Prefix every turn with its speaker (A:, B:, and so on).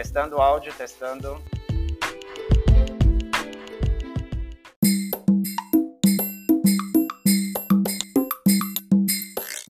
A: Testando áudio, testando.